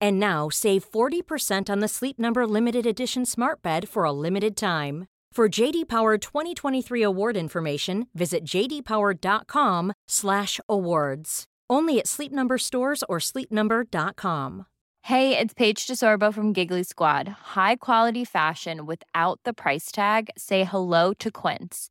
And now save 40% on the Sleep Number limited edition Smart Bed for a limited time. For JD Power 2023 award information, visit jdpower.com/awards. Only at Sleep Number stores or sleepnumber.com. Hey, it's Paige DeSorbo from Giggly Squad. High quality fashion without the price tag. Say hello to Quince.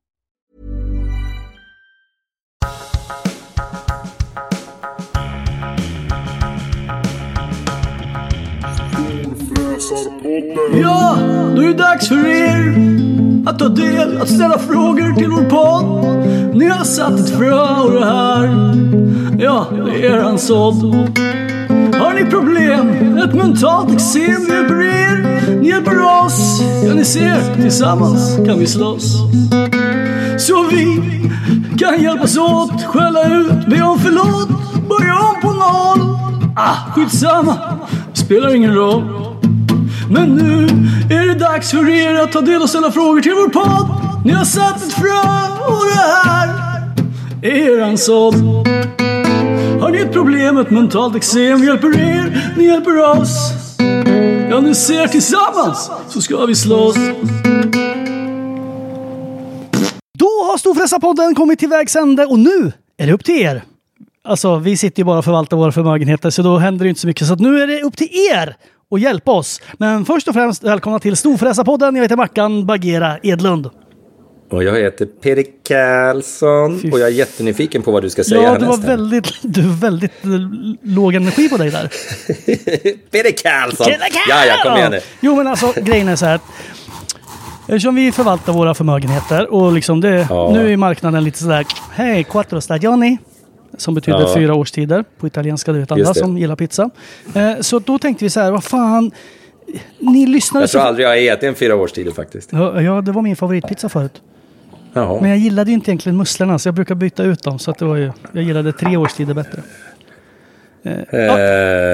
Ja, då är det dags för er att ta del, att ställa frågor till vår podd. Ni har satt ett frö och det här, ja, det är eran sådd. Har ni problem, ett mentalt eksem, vi hjälper er. Ni hjälper oss, ja ni ser, tillsammans kan vi slåss. Så vi kan hjälpas åt, skälla ut, be om förlåt, börja om på noll. Ah, skitsamma, spelar ingen roll. Men nu är det dags för er att ta del och ställa frågor till vår podd. Ni har satt ett frö och det här är eran sådd. Har ni ett problem, ett mentalt eksem, vi hjälper er, ni hjälper oss. Ja, ni ser tillsammans så ska vi slåss. Då har Storfräsarpodden kommit till vägs ände och nu är det upp till er. Alltså, vi sitter ju bara och förvaltar våra förmögenheter så då händer det inte så mycket. Så att nu är det upp till er att hjälpa oss. Men först och främst välkomna till Storfräsarpodden. Jag heter Mackan Bagera Edlund. Och jag heter Peter Karlsson och jag är jättenyfiken på vad du ska säga Ja, du var väldigt, du var väldigt låg energi på dig där. Peter Karlsson! Ja, ja, kom igen nu. Jo, men alltså grejen är så här. Eftersom vi förvaltar våra förmögenheter och liksom det, Ja. nu är marknaden lite sådär, hej, quattro stagioni. Som betyder Ja. fyra årstider på italienska, du vet alla det. som gillar pizza. Eh, så då tänkte vi så här, vad fan, ni lyssnade Jag tror så... aldrig jag har ätit en fyra årstider faktiskt. Ja, ja, det var min favoritpizza förut. Jaha. Men jag gillade inte egentligen musslorna så jag brukar byta ut dem. Så att det var ju, jag gillade tre årstider bättre. Eh,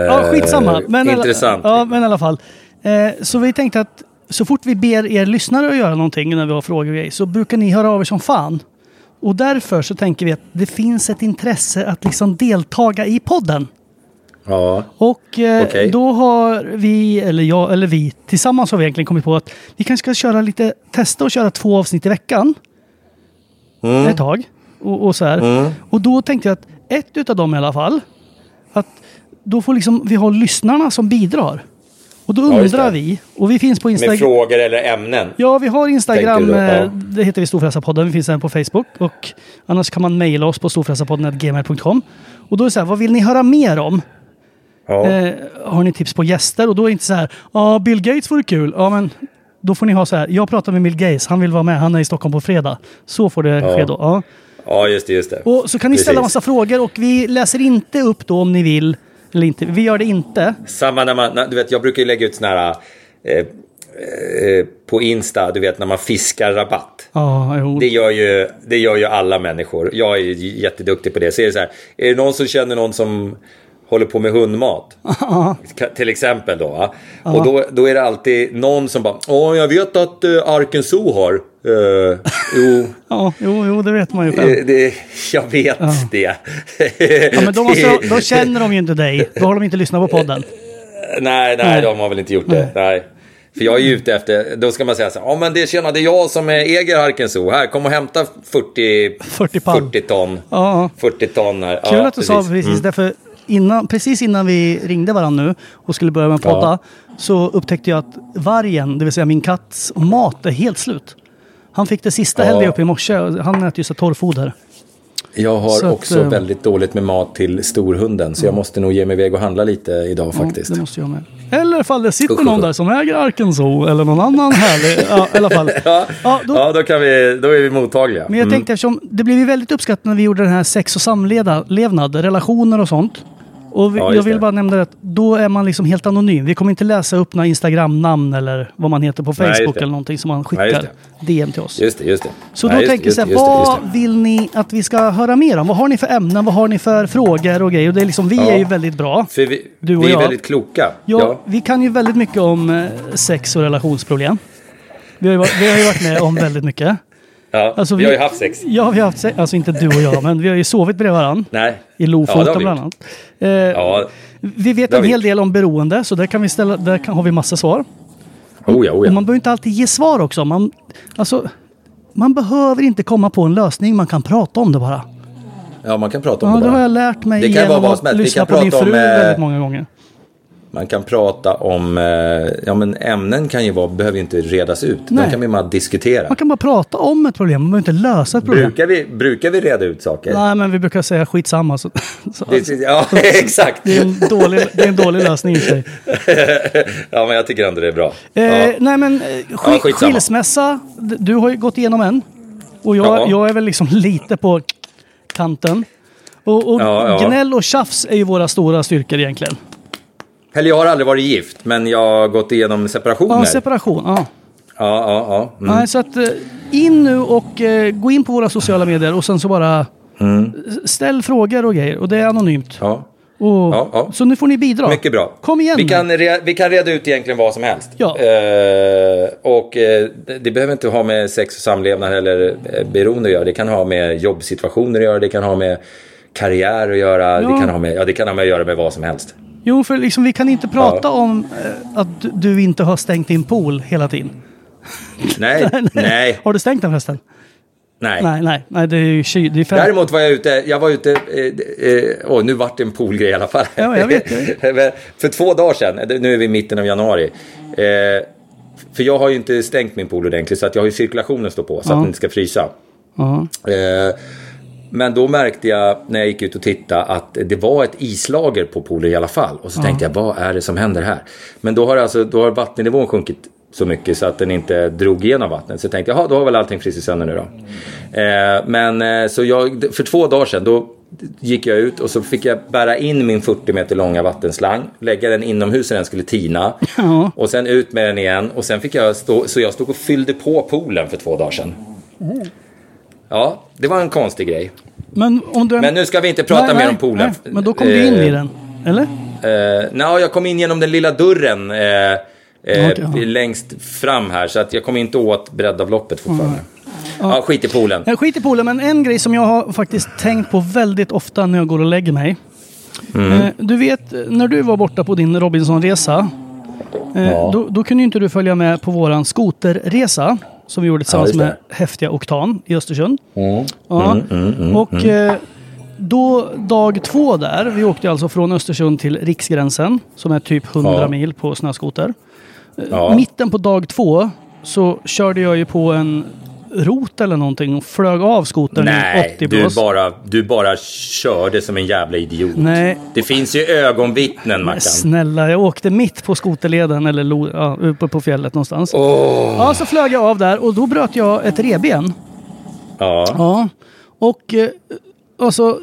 Ja, skitsamma. Men intressant. Ja, men i alla fall. Eh, så vi tänkte att så fort vi ber er lyssnare att göra någonting när vi har frågor och grejer, så brukar ni höra av er som fan. Och därför så tänker vi att det finns ett intresse att liksom deltaga i podden. Ja. Och eh, Okej. då har vi, eller jag, eller vi, tillsammans har vi egentligen kommit på att vi kanske ska köra lite, testa att köra två avsnitt i veckan. Mm. Ett tag. Och, och så här. Och då tänkte jag att ett utav dem i alla fall, att då får liksom vi ha lyssnarna som bidrar. Och då Ja, undrar det. vi, och vi finns på Med Instagram. frågor eller ämnen. Ja, vi har Instagram. Då? eh, Ja. Det heter vi Storfräsarpodden. Vi finns även på Facebook. Och annars kan man mejla oss på storfräsarpodden.gmail.com. Och då är det så här, vad vill ni höra mer om? Ja. Eh, har ni tips på gäster? Och då är det inte så här, ja, Bill Gates vore kul. Ja, men då får ni ha så här, jag pratar med Bill Gates, han vill vara med, han är i Stockholm på fredag. Så får det Ja. ske då. Ja. Ja, just det, just det. Och så kan ni ställa Precis. massa frågor och vi läser inte upp då om ni vill. Eller inte. Vi gör det inte. Samma när man, du vet, jag brukar ju lägga ut såna här eh, eh, på Insta, du vet när man fiskar rabatt. Jo. Det gör, ju, det gör ju alla människor. Jag är ju jätteduktig på det. Så är det så här, är det någon som känner någon som håller på med hundmat? Till exempel då. Och då, då är det alltid någon som bara, åh jag vet att uh, Arken Zoo har. Uh, jo, Ja, jo, jo, det vet man ju själv. eh, det, jag vet det. Ja, men då, måste, då känner de ju inte dig. Då har de inte lyssnat på podden. Nej, nej, Nej. de har väl inte gjort det. Nej. För jag är ju ute efter, då ska man säga så här, ja men det tjena, det är jag som äger Arken Zoo. Här, kom och hämta 40, 40 pall. 40 ton. Ja. 40 ton här. Kul ja, att du sa precis, Mm. därför innan, precis innan vi ringde varandra nu och skulle börja med podda Ja. så upptäckte jag att vargen, det vill säga min katts mat är helt slut. Han fick det sista, Ja. hällde upp i morse. Han äter ju så torrfoder. Jag har att, också eh, väldigt dåligt med mat till storhunden. Så jag måste nog ge mig iväg och handla lite idag faktiskt. Ja, det måste jag med. Eller ifall det sitter någon där som äger Arken Zoo eller någon annan härlig. Ja, i alla fall. Ja, då, ja då, kan vi, då är vi mottagliga. Men jag tänkte eftersom det blev ju väldigt uppskattat när vi gjorde den här sex och samlevnad, relationer och sånt. Och vi, Ja, jag vill det. bara nämna det att då är man liksom helt anonym. Vi kommer inte läsa upp några Instagram-namn eller vad man heter på Nej, Facebook det. eller någonting som man Nej, skickar DM till oss. Just det, just det. Så Nej, då tänker jag så här, vad vill ni att vi ska höra mer om? Vad har ni för ämnen? Vad har ni för frågor och grejer? Och det är liksom, vi Ja. är ju väldigt bra. För vi, Du och vi är jag. väldigt kloka. Ja, Vi kan ju väldigt mycket om eh, sex och relationsproblem. Vi har ju varit, vi har ju varit med om väldigt mycket. Ja. Alltså, vi har ju haft sex. Ja, vi har haft sex. Alltså inte du och jag, men vi har ju sovit bredvid varandra. Nej. I Ja, det Lofoten vi bland annat. Eh, Ja, Vi vet det en vi hel gjort. del om beroende, så där, kan vi ställa, där kan, har vi massa svar. oh ja, oh Och ja. man behöver inte alltid ge svar också. Man, alltså, man behöver inte komma på en lösning, man kan prata om det bara. Ja, man kan prata om Ja, det det bara. har jag lärt mig Det kan genom vara att. Vi lyssna på din prata om, fru eh, väldigt många gånger. Man kan prata om, eh, ja men ämnen kan ju vara, behöver ju inte redas ut. Nej. De kan vi bara diskutera. Man kan bara prata om ett problem, man behöver inte lösa ett problem. Brukar vi, brukar vi reda ut saker? Nej, men vi brukar säga skitsamma. Så, så, Det, ja, exakt. det, är en dålig, det är en dålig lösning i sig. ja, men jag tycker ändå det är bra. Eh, ja. Nej men eh, sk- Ja, skilsmässa, du har ju gått igenom en. Och jag, Ja. jag är väl liksom lite på kanten. Och, och Ja, ja. gnäll och tjafs är ju våra stora styrkor egentligen. Eller jag har aldrig varit gift, men jag har gått igenom separationer. Ja, separation. Ja. ja, ja, ja. Mm. Nej, så att eh, in nu och eh, gå in på våra sociala medier och sen så bara s- ställ frågor och grejer. Och det är anonymt. Mm. ja. Och, Ja, ja. Så nu får ni bidra. Mycket bra. Kom igen Vi kan, re, vi kan reda ut egentligen vad som helst. Ja. Eh, och eh, det, behöver inte ha med sex och samlevnad eller eh, beroende att göra. Det kan ha med jobbsituationer att göra. Det kan ha med karriär att göra. Det, kan ha med, ja, det kan ha med att göra med vad som helst. Jo, för liksom, vi kan inte prata Ja. om eh, att du- inte har stängt din pool hela tiden. Nej, nej, Har du stängt den förresten? nej. Nej, nej, nej, det är ju ky- det är fem. Däremot var jag ute, jag var ute, eh, eh, åh nu vart det en poolgrej i alla fall. Ja, jag vet, för två dagar sedan, eh, nu är vi i mitten av januari. Eh, för jag har ju inte stängt min pool ordentligt så att jag har ju cirkulationen stå på så att den inte ska frysa. Ja. Men då märkte jag när jag gick ut och tittade att det var ett islager på poolen i alla fall. Och så tänkte jag, vad är det som händer här? Men då har, alltså, då har vattennivån sjunkit så mycket så att den inte drog igenom vattnet. Så jag tänkte, jaha, då har väl allting frusit sönder nu då. Eh, men eh, så jag, för två dagar sedan, då gick jag ut och så fick jag bära in min 40 meter långa vattenslang, lägga den inomhus när den skulle tina. Ja. Och sen ut med den igen. Och sen fick jag stå, så jag stod och fyllde på poolen för två dagar sedan. Ja, det var en konstig grej. Men, om du... Men nu ska vi inte prata Nej, mer nej, om poolen. nej, Men då kom du in i Eh, den, eller? Eh, nej, jag kom in genom den lilla dörren eh, eh, Okej, ja. längst fram här. Så att jag kom inte åt breddavloppet fortfarande. Ja, skit i poolen. Jag skit i poolen, men en grej som jag har faktiskt tänkt på väldigt ofta när jag går och lägger mig. Mm. Eh, du vet, när du var borta på din Robinsonresa. Eh, Ja. då, då kunde inte du följa med på våran skoterresa. Som vi gjorde tillsammans det. med häftiga Oktan i Östersund. Mm. Ja. och eh, då dag två där, vi åkte alltså från Östersund till Riksgränsen. Som är typ 100 Ja. mil på snöskoter. Ja. Mitten på dag två så körde jag ju på en rot eller någonting och flög av skotern i Nej, 80 du blås. bara, du bara körde som en jävla idiot. Nej, Det finns ju ögonvittnen, Mackan. snälla, jag åkte mitt på skoterleden eller ja, uppe på fjället någonstans. Ja, så flög jag av där och då bröt jag ett revben. Ja. Ja. Och eh, alltså,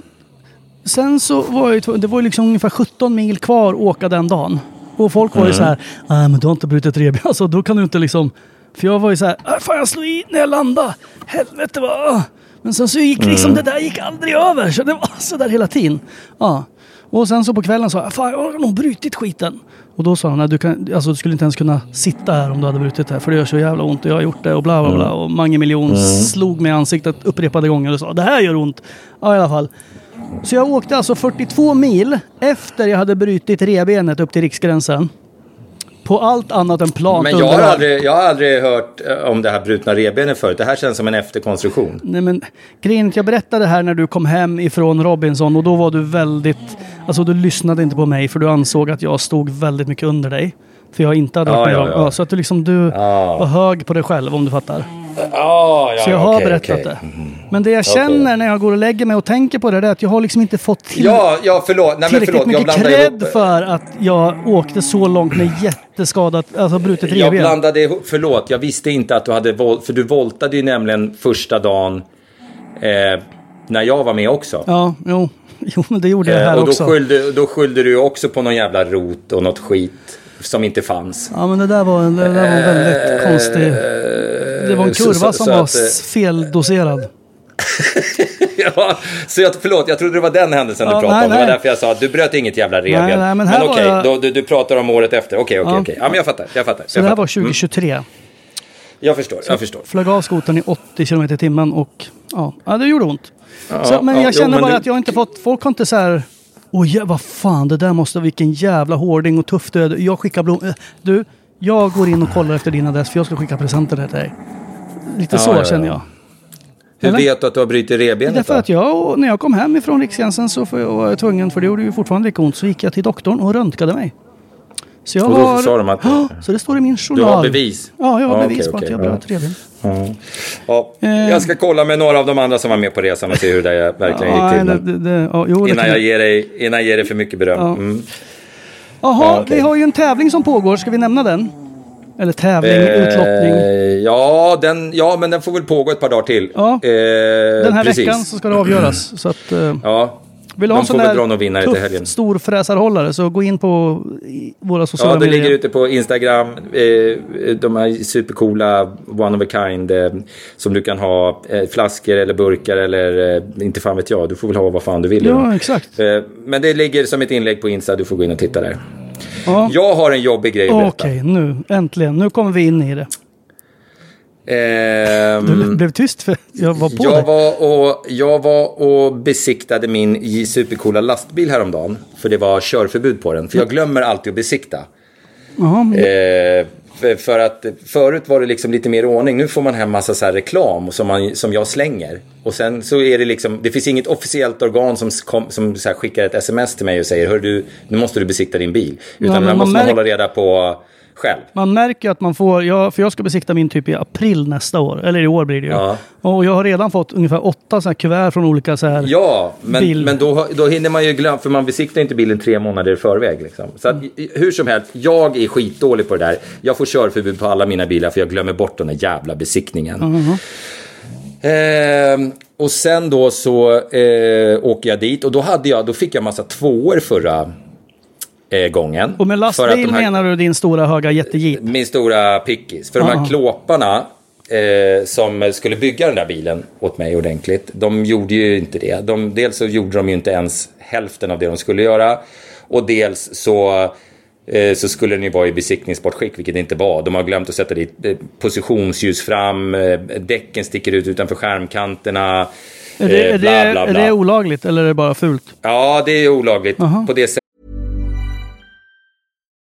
sen så var jag ju det var ju liksom ungefär 17 mil kvar att åka den dagen. Och folk var ju så här, nej men du har inte brutit revben. Alltså då kan du inte liksom, för jag var ju så här, "Ah, fan jag slog i när jag landade. Helvete vad... Men sen så gick liksom det där gick aldrig över. Så det var så där hela tiden. Ja. Och sen så på kvällen sa jag, fan jag har nog brutit skiten. Och då sa han, du, kan, alltså, du skulle inte ens kunna sitta här om du hade brutit det. För det gör så jävla ont och jag har gjort det och bla bla bla. Och Mange Miljon slog mig i ansiktet upprepade gånger och sa, det här gör ont. Ja i alla fall. Så jag åkte alltså 42 mil efter jag hade brutit revbenet upp till riksgränsen. På allt annat än plant Men jag har, aldrig, jag har aldrig hört eh, om det här brutna revbenet förut. Det här känns som en efterkonstruktion. Nej men grejen jag berättade här när du kom hem ifrån Robinson och då var du väldigt... Alltså du lyssnade inte på mig för du ansåg att jag stod väldigt mycket under dig. För jag inte hade Ja, varit med ja, ja. Så att du liksom du var hög på dig själv om du fattar. Ah, ja, Så jag har okej, berättat okej. det. Men det jag känner när jag går och lägger mig och tänker på det är att jag har liksom inte fått till Ja, ja, förlåt. Nej, tillräckligt förlåt. Jag mycket cred för att jag åkte så långt med jätteskadat, alltså brutet Jag revben. blandade ihop, förlåt, jag visste inte att du hade volt, för du voltade ju nämligen första dagen eh, när jag var med också. Ja, jo. jo, men det gjorde jag Eh, här och då också. skyllde, då skyllde du också på någon jävla rot och något skit som inte fanns. Ja, men det där var, det där var en väldigt konstig... Det var en Eh, så- kurva så- som så var att, eh, feldoserad. ja, så jag, förlåt, jag trodde det var den händelsen Ja, du pratade nej, om. Det var nej. därför jag sa att du bröt inget jävla revben. Nej, nej, men var okej, jag- då, du, du pratar om året efter. Okej, okej, Ja. okej. Ja, men jag fattar. Jag fattar. Så jag det här fattar. var 2023. Jag förstår, jag förstår. Flög av skotern i 80 km i timmen och ja, ja det gjorde ont. så, men ja, jag jo, känner men bara du- att jag inte fått... Folk har inte så här... Åh jä, vad fan, det där måste... Vilken jävla hårding och tuff död. Jag skickar blom... eh, Du, jag går in och kollar efter din adress för jag ska skicka presenter till dig. Lite Ja, så ja, känner jag. Hur Eller? vet du att du har brutit revbenet Därför att jag, när jag kom hem ifrån Riksgränsen så var jag tvungen, för det gjorde ju fortfarande lika ont, så gick jag till doktorn och röntgade mig. Så jag Och då har... sa de att- Ja, så det står i min journal. Du har bevis? Ja, jag har Ja, bevis okej, på okej, att jag ja. bröt revben. Ja, Eh. jag ska kolla med några av de andra som var med på resan och se hur det verkligen Ja, gick till. det, det, ja, jo, Innan jag, ger dig, innan jag ger dig för mycket beröm. Ja. Mm. Jaha, Ja, okej. vi har ju en tävling som pågår. Ska vi nämna den? Eller tävling, Eh, utlottning. Ja, den, ja, men den får väl pågå ett par dagar till. Ja. Eh, Den här precis. veckan så ska det avgöras. Så att, eh, Ja, vill du ha en sån där tuff helgen. storfräsarhållare så gå in på våra sociala Ja, det medier. ligger ute på Instagram. Eh, de här supercoola one of a kind eh, som du kan ha eh, flaskor eller burkar eller inte fan vet jag. Du får väl ha vad fan du vill. Ja, exakt. Men det ligger som ett inlägg på Insta. Du får gå in och titta där. Ja. Jag har en jobbig grej att berätta. Okej, nu äntligen. Nu kommer vi in i det. Ehm, Du blev tyst för jag var på jag, dig. var och, jag var och besiktade min supercoola lastbil häromdagen. För det var körförbud på den. För jag glömmer alltid att besikta. Jaha, men- Eh, för, för att förut var det liksom lite mer ordning. Nu får man hem massa så här reklam som, man, som jag slänger. Och sen så är det liksom, det finns inget officiellt organ som, kom, som skickar ett sms till mig och säger Hör du, nu måste du besikta din bil. Utan det man måste man märk- hålla reda på själv. Man märker att man får, jag, för jag ska besikta min typ i april nästa år, eller i år blir det ju. Ja. Och jag har redan fått ungefär åtta så här kuvert från olika så här. Ja, men, Bil. men då, då hinner man ju glömma, för man besiktar inte bilen tre månader i förväg. Liksom. Så att, i- hur som helst, jag är skitdålig på det där. Jag får körförbud på alla mina bilar för jag glömmer bort den där jävla besiktningen. Ehm, och sen då så eh, åker jag dit och då, hade jag, då fick jag massa tvåor förra eh, gången. Och med lastbil de här- menar du din stora höga jättejeep? min stora pickis. För de Ja. här klåparna eh, som skulle bygga den där bilen åt mig ordentligt. De gjorde ju inte det. De, dels så gjorde de ju inte ens hälften av det de skulle göra. Och dels så, eh, så skulle den ju vara i besiktningsbart skick, vilket det inte var. De har glömt att sätta dit eh, positionsljus fram. Eh, däcken sticker ut utanför skärmkanterna. Är det, eh, är, bla, det, bla, är bla. det olagligt eller är det bara fult? Ja, det är olagligt på det sättet.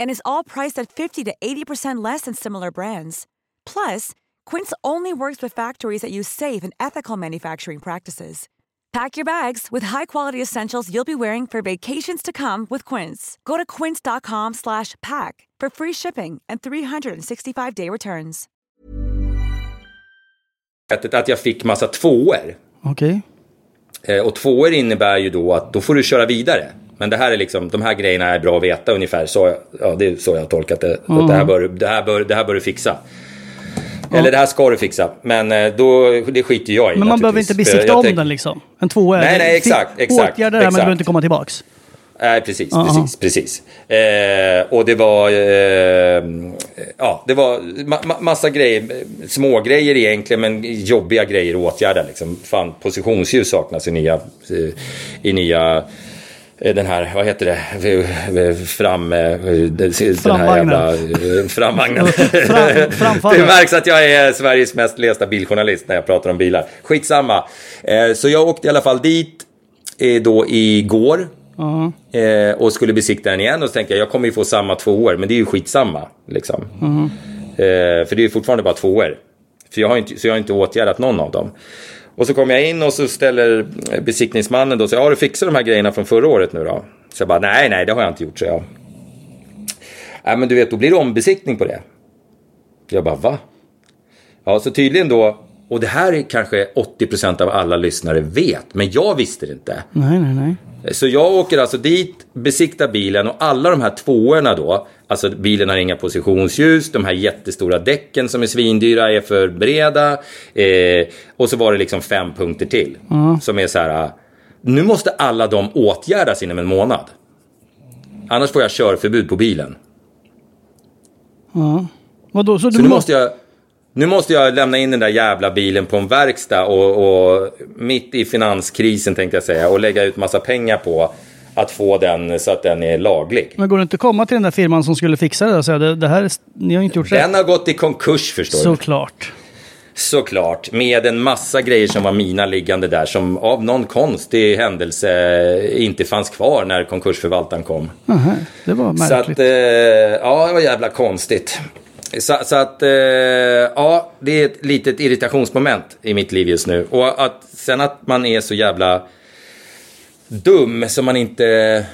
And is all priced at 50 to 80% less than similar brands. Plus, Quince only works with factories that use safe and ethical manufacturing practices. Pack your bags with high-quality essentials you'll be wearing for vacations to come with Quince. Go to quince.com/pack for free shipping and 365-day returns. Sättet att jag fick massa tvåor. Okej. Eh, Och tvåor innebär ju då att då får du köra vidare. Men det här är liksom, de här grejerna är bra att veta ungefär. Så, ja, det är så jag har tolkat det. Att det, här bör, det, här bör, det här bör du fixa. Eller det här ska du fixa. Men eh, då, det skiter jag i Men man behöver inte besikta om tänk- den liksom? En tvåa Nej, nej, exakt, exakt, Åtgärda det här men du behöver inte komma tillbaks. Nej, precis, Aha. precis, precis. Eh, och det var, eh, ja, det var ma- ma- massa grejer, små grejer egentligen, men jobbiga grejer att åtgärda liksom. Fan, positionsljus saknas i nya, eh, i nya den här, vad heter det, Eh, fram... eh, Den här jävla... eh, Framvagnen. Fram- det märks att jag är Sveriges mest lästa biljournalist när jag pratar om bilar. Skitsamma. Eh, Så jag åkte i alla fall dit eh, då igår. Eh, och skulle besikta den igen och så tänkte jag jag kommer ju få samma tvåor men det är ju skitsamma. Liksom. Eh, för det är ju fortfarande bara tvåor. För jag har inte, så jag har inte åtgärdat någon av dem. Och så kommer jag in och så ställer besiktningsmannen då så jag har du fixat de här grejerna från förra året nu då? Så jag bara nej, nej, det har jag inte gjort, så jag. Nej, men du vet, då blir det ombesiktning på det. Jag bara va? Ja, så tydligen då, och det här är kanske 80% av alla lyssnare vet, men jag visste det inte. Nej, nej, nej. Så jag åker alltså dit, besiktar bilen och alla de här tvåorna då, alltså bilen har inga positionsljus, de här jättestora däcken som är svindyra är för breda. Eh, och så var det liksom fem punkter till. Som är så här, ah, nu måste alla de åtgärdas inom en månad. Annars får jag körförbud på bilen. Vadå, så du Så nu må- måste jag... Nu måste jag lämna in den där jävla bilen på en verkstad och, och mitt i finanskrisen tänkte jag säga och lägga ut massa pengar på att få den så att den är laglig. Men går det inte att komma till den där firman som skulle fixa det och säga det, det här, är- ni har inte gjort rätt? Den har gått i konkurs förstår du. Såklart. Såklart. Med en massa grejer som var mina liggande där som av någon konstig händelse inte fanns kvar när konkursförvaltaren kom. Aha, det var Så märkligt. att, eh, ja, det var jävla konstigt. Så, så att, eh, ja, det är ett litet irritationsmoment i mitt liv just nu. Och att sen att man är så jävla dum så man inte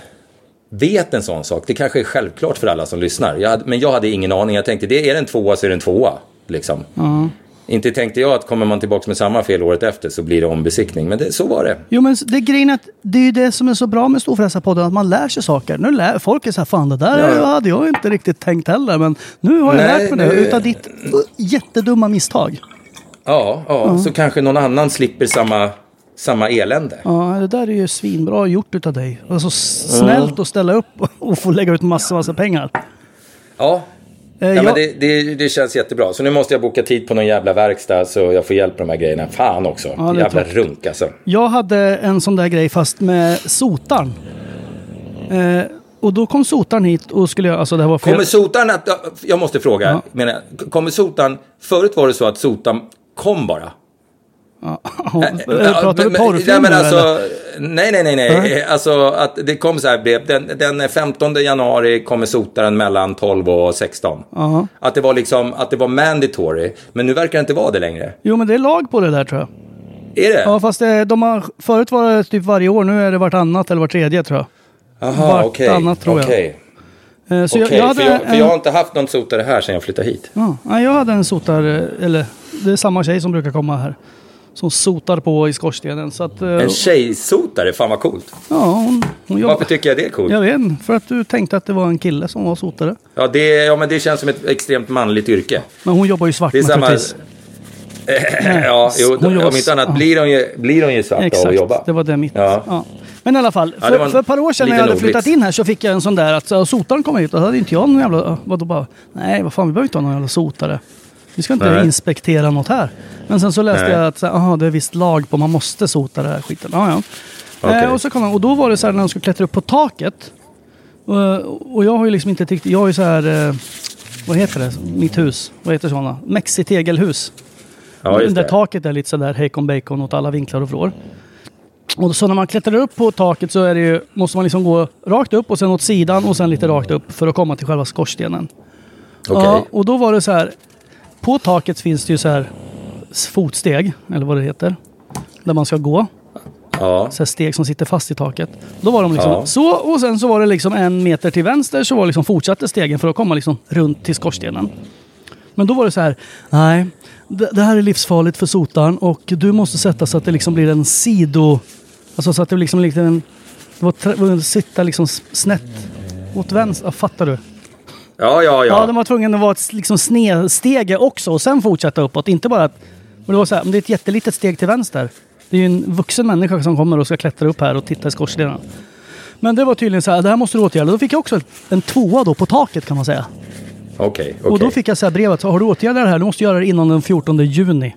vet en sån sak. Det kanske är självklart för alla som lyssnar. Jag hade, men jag hade ingen aning. Jag tänkte, det är det en tvåa så är det en tvåa. Liksom. Inte tänkte jag att kommer man tillbaka med samma fel året efter så blir det ombesiktning. Men det, så var det. Jo men det är grejen att det är ju det som är så bra med Storfräsarpodden, att man lär sig saker. Nu lär folk är så här, fan det där Ja. hade jag inte riktigt tänkt heller, men nu har jag Nej, lärt mig det utav ditt uh, jättedumma misstag. Ja, ja så kanske någon annan slipper samma, samma elände. Ja, det där är ju svinbra gjort utav dig. Och så snällt att ställa upp och få lägga ut massa, massa pengar. Ja, Eh, Ja, jag- men det, det, det känns jättebra. Så nu måste jag boka tid på någon jävla verkstad så jag får hjälp med de här grejerna. Fan också. Ja, jävla klart. runk alltså. Jag hade en sån där grej fast med sotaren. Eh, och då kom sotaren hit och skulle jag, alltså det här var. Kommer sotaren att... Jag måste fråga. Ja. Menar, kommer sotaren... Förut var det så att sotaren kom bara. Ja, Ja, pratar du porrfilmer nej, alltså, nej, nej, nej, nej. Alltså att det kom så här brev. Den, den 15 januari kommer sotaren mellan 12 och 16. Ja. Att det var liksom, att det var mandatory. Men nu verkar det inte vara det längre. Jo men det är lag på det där tror jag. Är det? Ja fast det, de har, förut var det typ varje år, nu är det vartannat eller var tredje tror jag. Jaha, okej. vartannat, tror jag. Okej. Eh, Så jag, Okej, jag hade för, jag, för jag har inte haft någon sotare här sedan jag flyttade hit. ja, jag hade en sotare, eller det är samma tjej som brukar komma här. Som sotar på i skorstenen. Så att, eh, En tjejsotare, fan vad coolt. ja, hon, hon. Varför tycker jag det är coolt? Jag vet inte, för att du tänkte att det var en kille som var sotare. Ja, det, ja, men det känns som ett extremt manligt yrke. Men hon jobbar ju svart Det är samma... ja, jo, Hon jobbar- om inte annat ja. blir hon ju, blir hon ju svart av att Exakt, jobba. det var det mitt. Ja. Ja. Men i alla fall, Ja, för, en för ett par år sedan när jag hade flyttat in här så fick jag en sån där att sotaren kom hit och då hade inte jag någon jävla... Vadå bara? Nej, vad fan vi behöver inte ha någon jävla sotare. Vi ska inte Nej. inspektera något här. Men sen så läste Nej. jag att aha, det är visst lag på man måste sota det här skiten. Ja, ja. Okej. Eh, och, så kom han, och då var det så här när de skulle klättra upp på taket. Och, och jag har ju liksom inte riktigt... Jag har ju så här... Eh, vad heter det? Mitt hus. Vad heter sådana? Mexitegelhus. Ja, just där det. taket är lite sådär hejkon bacon åt alla vinklar och vrår. Och så när man klättrar upp på taket så är det ju, måste man liksom gå rakt upp och sen åt sidan och sen lite rakt upp för att komma till själva skorstenen. Okej. Ja, och då var det så här. På taket finns det ju så här fotsteg, eller vad det heter. Där man ska gå. Ja. Så här steg som sitter fast i taket. Då var de liksom Ja. så och sen så var det liksom en meter till vänster så var liksom fortsatte stegen för att komma liksom runt till skorstenen. Men då var det så här, nej, det, här är livsfarligt för sotaren och du måste sätta så att det liksom blir en sido... Alltså så att det liksom lite en... Det var, sitta liksom snett åt vänster, ja, fattar du? Ja, ja, Ja, ja. de var tvungna att vara ett liksom snedstege också och sen fortsätta uppåt. Inte bara att... Men det var så här, men det är ett jättelitet steg till vänster. Det är ju en vuxen människa som kommer och ska klättra upp här och titta i skorstenen. Men det var tydligen så här, det här måste du åtgärda. Då fick jag också en tvåa då på taket kan man säga. Okej, Och då fick jag så här brevet, så har du åtgärdat det här, du måste göra det innan den 14 juni.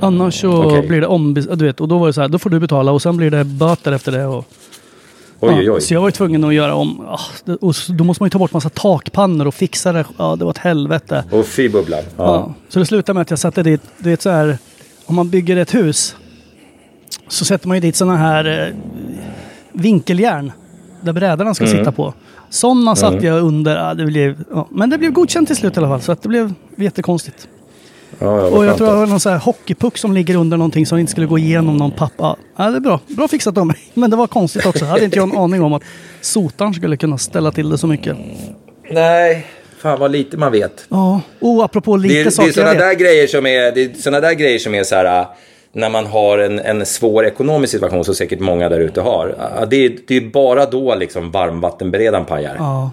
Annars så Okej. blir det om... Du vet, och då var det så här, då får du betala och sen blir det böter efter det. Och, Oj, Ja, oj. Så jag var ju tvungen att göra om... ah, och då måste man ju ta bort massa takpannor och fixa det. Ja, det var ett helvete. Och fy bubblan. Ja. Ja. Så det slutade med att jag satte dit, du vet så här, om man bygger ett hus så sätter man ju dit sådana här eh, vinkeljärn där brädorna ska Mm. sitta på. Sådana satte jag under. Ja, det blev, ja. Men det blev godkänt till slut i alla fall så att det blev jättekonstigt. Ja, ja, Och jag tror det då. var någon så här hockeypuck som ligger under någonting som inte skulle gå igenom någon pappa. Ja, det är bra. Bra fixat av mig. Men det var konstigt också. Hade inte jag en aning om att sotaren skulle kunna ställa till det så mycket. Nej, fan vad lite man vet. Ja, och apropå lite Det är, det är saker sådana jag vet. där grejer som är, det är såna där grejer som är så här, när man har en, en svår ekonomisk situation, som säkert många där ute har. Det är, det är bara då liksom varmvattenberedaren pajar. Ja.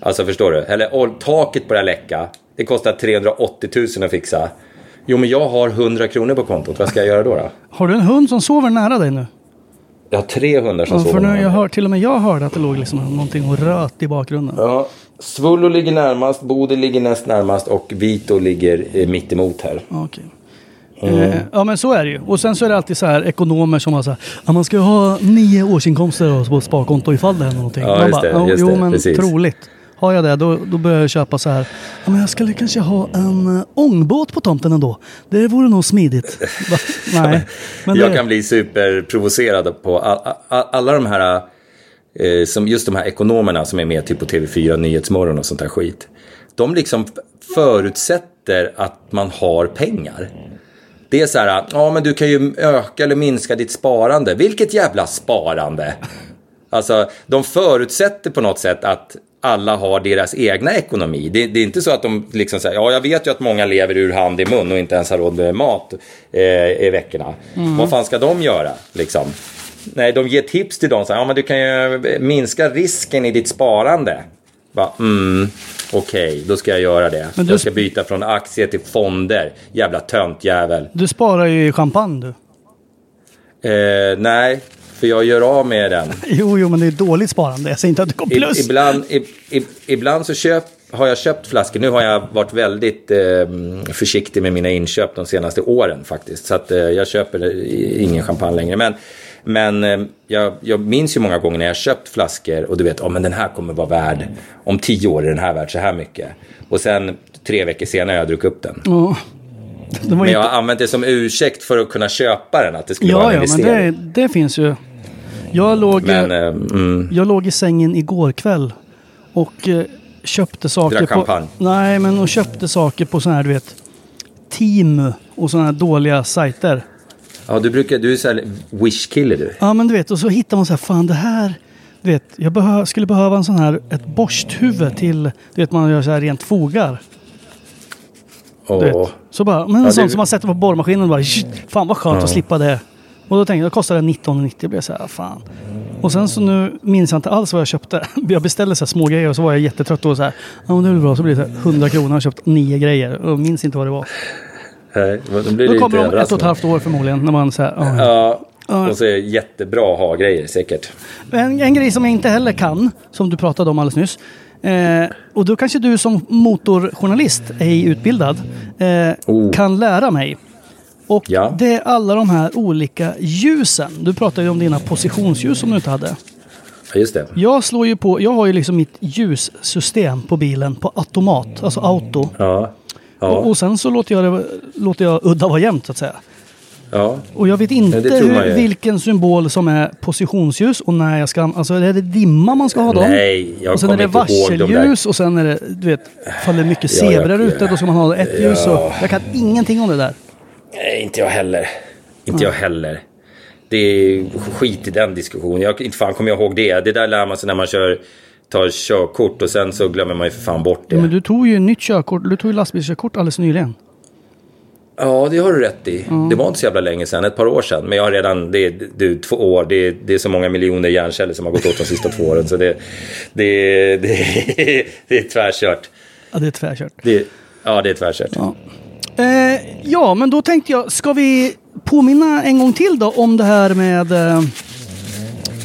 Alltså förstår du? Eller taket börjar läcka. Det kostar 380 000 att fixa. Jo, men jag har 100 kronor på kontot. Vad ska jag göra då? då? Har du en hund som sover nära dig nu? Jag har tre hundar som Ja, för sover. nu, jag mig. hör, till och med jag hörde att det låg liksom någonting och röt i bakgrunden. Ja, Svullo ligger närmast, Bodil ligger näst närmast och Vito ligger eh, mitt emot här. Ja, Okej. Eh, ja men så är det ju. Och sen så är det alltid så här ekonomer som har så här, ja, man ska ju ha nio årsinkomster på ett sparkonto ifall det händer någonting. Ja, Man just det, "Ja, just jo det, men precis. troligt. Har jag det då, då börjar jag köpa så här, ja men jag skulle kanske ha en uh, ångbåt på tomten ändå. Det vore nog smidigt. Va? Nej. Men jag det, kan bli superprovocerad på all, all, alla de här, eh, som just de här ekonomerna som är med typ på TV4 Nyhetsmorgon och sånt där skit. De liksom förutsätter att man har pengar. Det är så här, ja men du kan ju öka eller minska ditt sparande. Vilket jävla sparande! Alltså, de förutsätter på något sätt att alla har deras egna ekonomi. Det, det är inte så att de liksom säger, ja jag vet ju att många lever ur hand i mun och inte ens har råd med mat eh, i veckorna. Vad fan ska de göra liksom? Nej, de ger tips till dem, så här, ja men du kan ju minska risken i ditt sparande. Va, mm, Okej, då ska jag göra det. Du- Jag ska byta från aktier till fonder. Jävla töntjävel. du sparar ju i champagne du. Eh, nej, för jag gör av med den. Jo, jo men det är dåligt sparande. Jag säger inte att du går I, plus. ibland, i, i, ibland så köp, har jag köpt flaskor. Nu har jag varit väldigt eh, försiktig med mina inköp de senaste åren faktiskt. Så att eh, jag köper eh, ingen champagne längre. Men, men eh, jag, jag minns ju många gånger när jag köpt flaskor och du vet, oh, men den här kommer vara värd, om tio år är den här värd så här mycket. Och sen tre veckor senare har jag druckit upp den. Det var Men jag har använt det som ursäkt för att kunna köpa den, att det skulle vara Ja, en ja, men investering. det, det finns ju. Jag låg, Men, eh, mm, jag låg i sängen igår kväll och eh, köpte saker Drack på... Nej, men och köpte saker på sådana här, du vet, Team och sådana här dåliga sajter. ja, du brukar, du är så här wish-kille du. Ja, men du vet, och så hittar man så här, fan det här... Du vet, jag behö, skulle behöva en sån här, ett borsthuvud till, du vet, man gör så här rent fogar. Du vet. Så bara, men en Ja, sån det- som man sätter på borrmaskinen och bara Fan vad skönt Ja. att slippa det. Och då tänkte jag, då kostade det 19,90. Jag blev så här, fan. Och sen så nu minns jag inte alls vad jag köpte. Jag beställde så här små grejer och så var jag jättetrött och så här. Ja men det väl bra. Så blir det så här 100 kronor och jag köpt nio grejer. Och minns inte vad det var. Nej, då blir det Då lite kommer de ett och ett halvt år förmodligen. När man säger, ja. Ja, Ja. och så är det jättebra ha-grejer säkert. En, en grej som jag inte heller kan, som du pratade om alldeles nyss. Eh, och då kanske du som motorjournalist, ej utbildad, eh, Oh. kan lära mig. Och Ja. det är alla de här olika ljusen. Du pratade ju om dina positionsljus som du inte hade. Ja, just det. Jag slår ju på, jag har ju liksom mitt ljussystem på bilen på automat, alltså auto. Ja. Och, Ja. och sen så låter jag, det, låter jag udda vara jämnt så att säga. ja. Och jag vet inte Ja, det hur, vilken symbol som är positionsljus och när jag ska... Alltså är det dimma man ska ha dem? Nej, jag och sen är det kommer inte ihåg de där. varselljus och sen är det, du vet, faller mycket Ja, zebror ute, då ska man ha ett ljus. Och, Ja. jag kan ingenting om det där. Nej, inte jag heller. Inte jag heller. Det är skit i den diskussionen. Jag, inte fan kommer jag ihåg det. Det där lär man sig när man kör, tar körkort och sen så glömmer man ju för fan bort det. Men du tog ju nytt körkort, du tog ju lastbilskörkort alldeles nyligen. Ja, det har du rätt i. Det var inte så jävla länge sedan, ett par år sedan. Men jag har redan, det är du, två år, det är, det är så många miljoner hjärnceller som har gått åt de sista två åren. Så det, det, det, det är tvärkört. Ja, det är tvärkört. Det, ja, det är tvärkört. Ja. Eh, ja, men då tänkte jag, ska vi påminna en gång till då om det här med eh,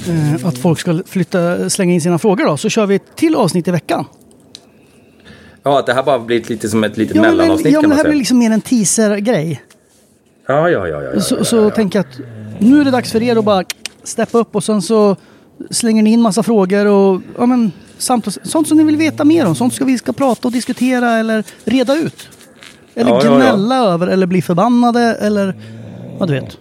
eh, att folk ska flytta, slänga in sina frågor då. Så kör vi ett till avsnitt i veckan. Ja, att det här bara blivit lite som ett litet Ja, men, mellanavsnitt ja, men kan det man här säga. blir liksom mer en teaser-grej. Ja, ja, ja. ja, ja, Så, ja, så ja, tänker jag att nu är det dags för er att bara steppa upp och sen så slänger ni in massa frågor och ja, men, samt, sånt som ni vill veta mer om. Sånt ska vi ska prata och diskutera eller reda ut. Eller Ja, ja, ja. gnälla över eller bli förbannade eller vad du vet.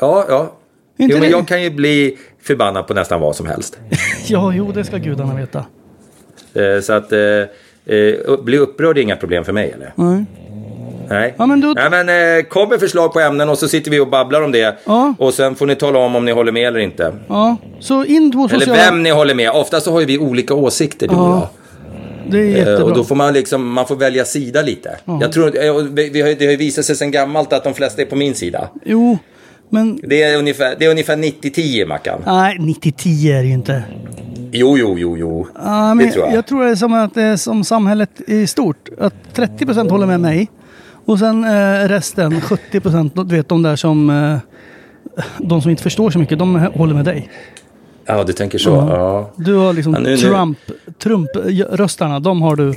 Ja, ja. Inte Jo, men jag kan ju bli förbannad på nästan vad som helst. Ja, jo, det ska gudarna veta. Eh, Så att eh, eh, bli upprörd är inga problem för mig, eller? Nej. Nej. Ja, men då- Nej, men eh, kom med förslag på ämnen och så sitter vi och babblar om det. Ja. Och sen får ni tala om om ni håller med eller inte. Ja, så in på Eller sociala... vem ni håller med. Ofta så har ju vi olika åsikter, du och jag. Ja, det är Eh, jättebra. Och då får man liksom, man får välja sida lite. Jag tror, eh, vi har, det har ju visat sig sedan gammalt att de flesta är på min sida. Jo, men... Det är ungefär, det är ungefär 90-10 Mackan. Nej, 90-10 är det ju inte. Jo, jo, jo, jo. Ja, men det tror jag. jag tror det är som att det är som samhället i stort. Att 30% håller med mig. Och sen eh, resten, 70% du vet de där som... Eh, de som inte förstår så mycket, de håller med dig. Ja, du tänker så. Ja. Du har liksom Ja, nu- nu- Trump, Trump-röstarna, de har du.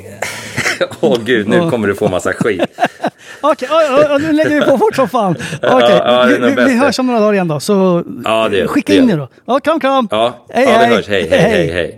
Åh gud, nu kommer du få massa skit. Okej, oj, nu lägger vi på fort som fan. Okej, ja, det är vi, vi, vi det. hörs om några dagar igen då. Så Ja, det skicka Det in er då. Ja, kram, kram. Ja, Hej, ja hej. hörs. Hej, hej, hej, hej.